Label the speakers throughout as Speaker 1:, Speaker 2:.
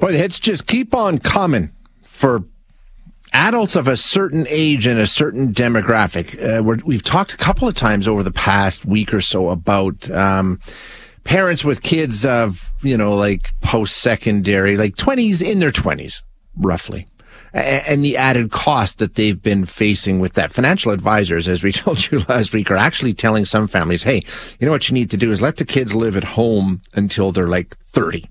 Speaker 1: Boy, the hits just keep on coming for adults of a certain age and a certain demographic. Uh, we have talked a couple of times over the past week or so about um, parents with kids of, you know, like post secondary, like 20s in their 20s, roughly. And the added cost that they've been facing with that. Financial advisors, as we told you last week, are actually telling some families, hey, you know what you need to do is let the kids live at home until they're like 30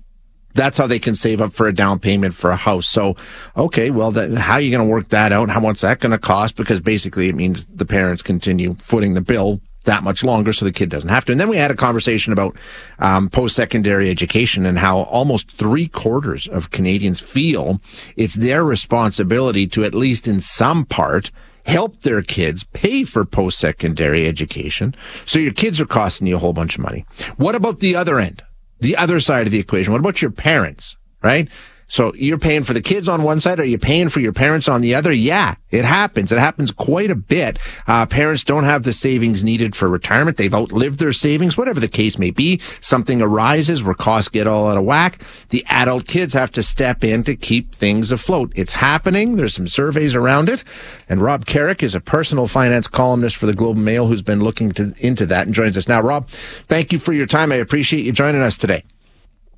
Speaker 1: that's how they can save up for a down payment for a house. So, okay, well, how are you going to work that out? How much that going to cost? Because basically it means the parents continue footing the bill that much longer so the kid doesn't have to. And then we had a conversation about um, post-secondary education and how almost three quarters of Canadians feel it's their responsibility to at least in some part help their kids pay for post-secondary education. So your kids are costing you a whole bunch of money. What about the other end? The other side of the equation. What about your parents, right? So you're paying for the kids on one side. Are you paying for your parents on the other? Yeah, it happens. It happens quite a bit. Uh, parents don't have the savings needed for retirement. They've outlived their savings, whatever the case may be. Something arises where costs get all out of whack. The adult kids have to step in to keep things afloat. It's happening. There's some surveys around it. And Rob Carrick is a personal finance columnist for the Globe and Mail who's been looking to, into that and joins us now. Rob, thank you for your time. I appreciate you joining us today.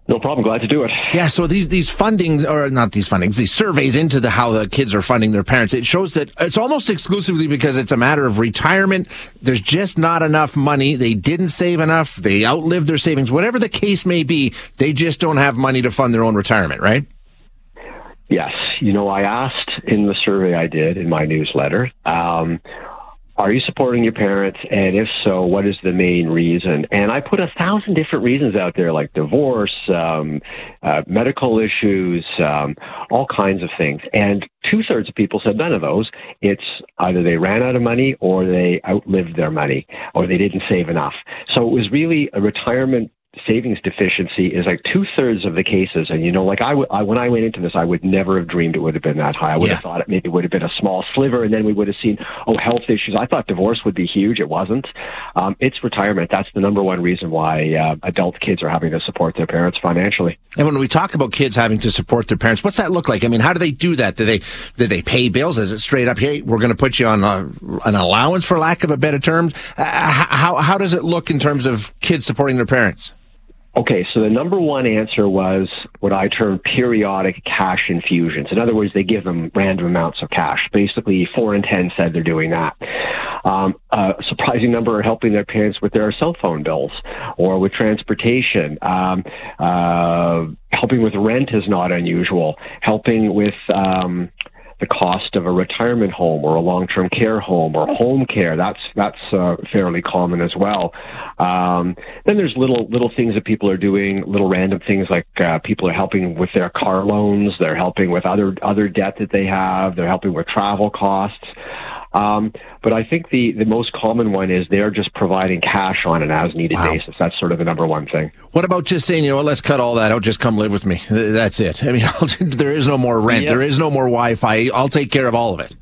Speaker 2: No problem. Glad to do it.
Speaker 1: Yeah. So these these funding or not these fundings, these surveys into the how the kids are funding their parents. It shows that it's almost exclusively because it's a matter of retirement. There's just not enough money. They didn't save enough. They outlived their savings. Whatever the case may be, they just don't have money to fund their own retirement. Right.
Speaker 2: Yes. You know, I asked in the survey I did in my newsletter. Um, are you supporting your parents? And if so, what is the main reason? And I put a thousand different reasons out there, like divorce, um, uh, medical issues, um, all kinds of things. And two thirds of people said none of those. It's either they ran out of money or they outlived their money or they didn't save enough. So it was really a retirement savings deficiency is like two thirds of the cases. And you know, like I, w- I when I went into this, I would never have dreamed it would have been that high. I would yeah. have thought it maybe would have been a small sliver, and then we would have seen oh health issues. I thought divorce would be huge. It wasn't. Um, it's retirement. That's the number one reason why uh, adult kids are having to support their parents financially.
Speaker 1: And when we talk about kids having to support their parents, what's that look like? I mean, how do they do that? Do they do they pay bills? Is it straight up? Hey, we're going to put you on a, an allowance, for lack of a better term. Uh, how how does it look in terms of kids supporting their parents?
Speaker 2: Okay, so the number one answer was what I term periodic cash infusions. In other words, they give them random amounts of cash. Basically, four in ten said they're doing that. Um, a surprising number are helping their parents with their cell phone bills or with transportation. Um, uh, helping with rent is not unusual. Helping with um, the cost of a retirement home or a long-term care home or home care. That's that's uh, fairly common as well. Um, then there's little little things that people are doing, little random things like uh, people are helping with their car loans. They're helping with other other debt that they have. They're helping with travel costs. Um, but I think the, the most common one is they're just providing cash on an as needed wow. basis. That's sort of the number one thing.
Speaker 1: What about just saying, you know what, let's cut all that out, just come live with me? That's it. I mean, there is no more rent, there is no more Wi Fi. I'll take care of all of it.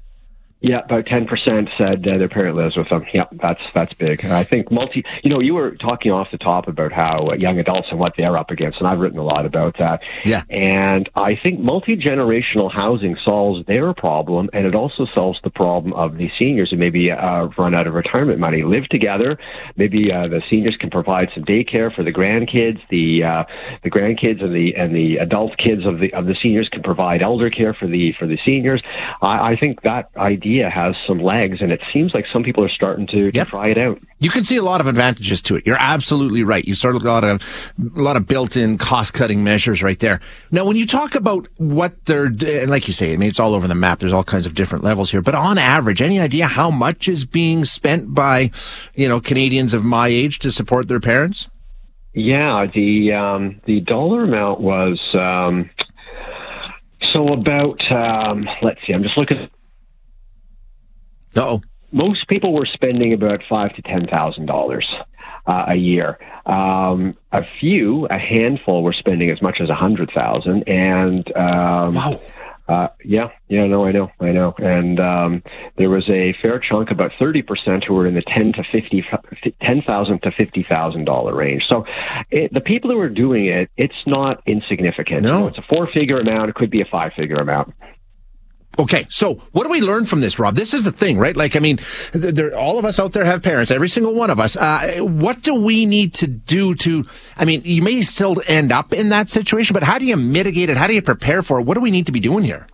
Speaker 2: Yeah, about ten percent said uh, their parent lives with them. Yeah, that's that's big. I think multi. You know, you were talking off the top about how uh, young adults and what they're up against, and I've written a lot about that.
Speaker 1: Yeah,
Speaker 2: and I think multi generational housing solves their problem, and it also solves the problem of the seniors who maybe uh, run out of retirement money, live together. Maybe uh, the seniors can provide some daycare for the grandkids. The uh, the grandkids and the and the adult kids of the of the seniors can provide elder care for the for the seniors. I, I think that idea idea has some legs, and it seems like some people are starting to, yep. to try it out.
Speaker 1: You can see a lot of advantages to it. You're absolutely right. You sort of got a, a lot of built-in cost-cutting measures right there. Now, when you talk about what they're, and like you say, I mean, it's all over the map. There's all kinds of different levels here. But on average, any idea how much is being spent by, you know, Canadians of my age to support their parents?
Speaker 2: Yeah, the um, the dollar amount was um, so about. Um, let's see. I'm just looking
Speaker 1: oh.
Speaker 2: Most people were spending about five to ten thousand uh, dollars a year. Um, a few, a handful, were spending as much as a hundred thousand, and um,
Speaker 1: wow.
Speaker 2: Uh, yeah, yeah, no, I know, I know. And um, there was a fair chunk, about thirty percent, who were in the ten to fifty, ten thousand to fifty thousand dollar range. So, it, the people who are doing it, it's not insignificant.
Speaker 1: No,
Speaker 2: you know, it's a four figure amount. It could be a five figure amount.
Speaker 1: Okay, so what do we learn from this, Rob? This is the thing, right? Like, I mean, all of us out there have parents, every single one of us. Uh, what do we need to do to, I mean, you may still end up in that situation, but how do you mitigate it? How do you prepare for it? What do we need to be doing here?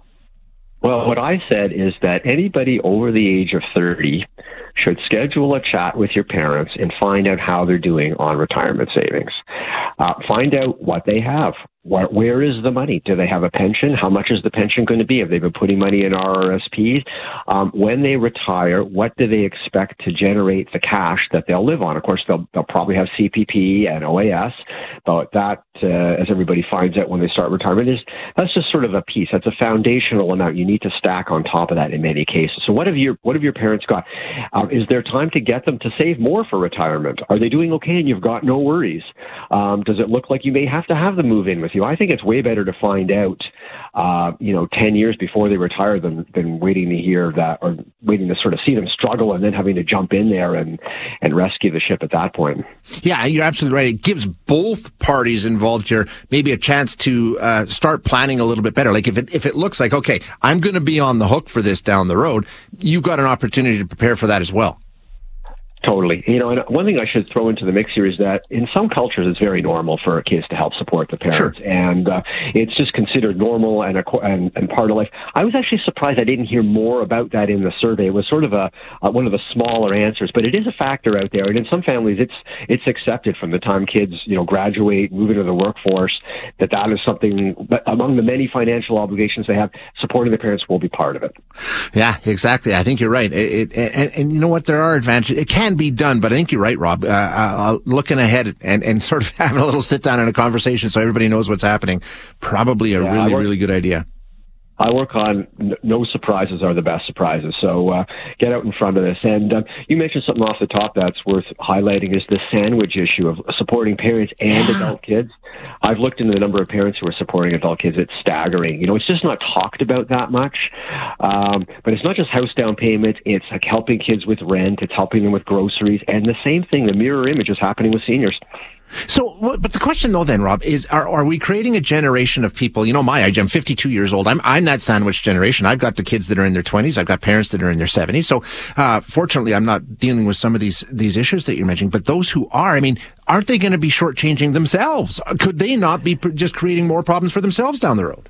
Speaker 2: Well, what I said is that anybody over the age of 30 should schedule a chat with your parents and find out how they're doing on retirement savings. Uh, find out what they have. Where is the money? Do they have a pension? How much is the pension going to be? Have they been putting money in RRSPs? Um, when they retire, what do they expect to generate the cash that they'll live on? Of course, they'll, they'll probably have CPP and OAS, but that, uh, as everybody finds out when they start retirement, is that's just sort of a piece. That's a foundational amount you need to stack on top of that in many cases. So, what have your what have your parents got? Um, is there time to get them to save more for retirement? Are they doing okay and you've got no worries? Um, does it look like you may have to have them move in with you? I think it's way better to find out, uh, you know, 10 years before they retire than, than waiting to hear that or waiting to sort of see them struggle and then having to jump in there and, and rescue the ship at that point.
Speaker 1: Yeah, you're absolutely right. It gives both parties involved here maybe a chance to uh, start planning a little bit better. Like if it, if it looks like, okay, I'm going to be on the hook for this down the road, you've got an opportunity to prepare for that as well.
Speaker 2: Totally. You know, and one thing I should throw into the mix here is that in some cultures it's very normal for kids to help support the parents,
Speaker 1: sure.
Speaker 2: and uh, it's just considered normal and, a, and and part of life. I was actually surprised I didn't hear more about that in the survey. It was sort of a uh, one of the smaller answers, but it is a factor out there, and in some families it's it's accepted from the time kids you know graduate, move into the workforce, that that is something among the many financial obligations they have. Supporting the parents will be part of it.
Speaker 1: Yeah, exactly. I think you're right. It, it, and, and you know what? There are advantages. It can be done, but I think you're right, Rob. Uh, uh, looking ahead and, and sort of having a little sit down and a conversation so everybody knows what's happening, probably a yeah, really, really good idea.
Speaker 2: I work on no surprises are the best surprises. So uh, get out in front of this. And uh, you mentioned something off the top that's worth highlighting is the sandwich issue of supporting parents and yeah. adult kids. I've looked into the number of parents who are supporting adult kids. It's staggering. You know, it's just not talked about that much. Um, but it's not just house down payment. It's like helping kids with rent. It's helping them with groceries. And the same thing, the mirror image is happening with seniors.
Speaker 1: So, but the question though, then, Rob, is are, are we creating a generation of people? You know, my age, I'm 52 years old. I'm I'm that sandwich generation. I've got the kids that are in their 20s. I've got parents that are in their 70s. So, uh, fortunately, I'm not dealing with some of these these issues that you're mentioning. But those who are, I mean, aren't they going to be shortchanging themselves? Could they not be just creating more problems for themselves down the road?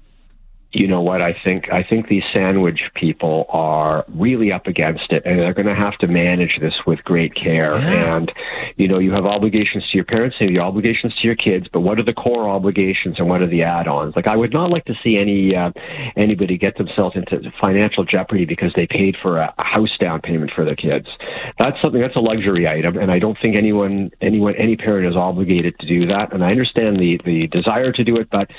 Speaker 2: You know what I think I think these sandwich people are really up against it and they're going to have to manage this with great care. Yeah. and you know you have obligations to your parents and your obligations to your kids but what are the core obligations and what are the add-ons? Like I would not like to see any uh, anybody get themselves into financial jeopardy because they paid for a, a house down payment for their kids. That's something that's a luxury item and I don't think anyone anyone any parent is obligated to do that and I understand the the desire to do it but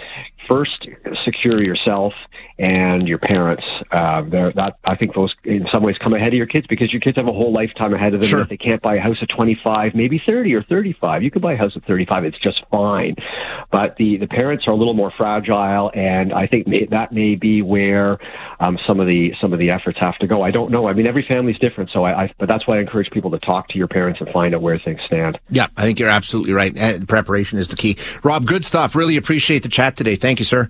Speaker 2: first secure yourself and your parents. Uh, that I think those in some ways come ahead of your kids because your kids have a whole lifetime ahead of them.
Speaker 1: Sure.
Speaker 2: If they can't buy a house at 25, maybe 30 or 35, you can buy a house at 35. It's just fine. But the the parents are a little more fragile, and I think may, that may be where um, some of the some of the efforts have to go. I don't know. I mean, every family's different, so I, I but that's why I encourage people to talk to your parents and find out where things stand.
Speaker 1: Yeah, I think you're absolutely right. preparation is the key. Rob, good stuff. Really appreciate the chat today. Thank you, sir.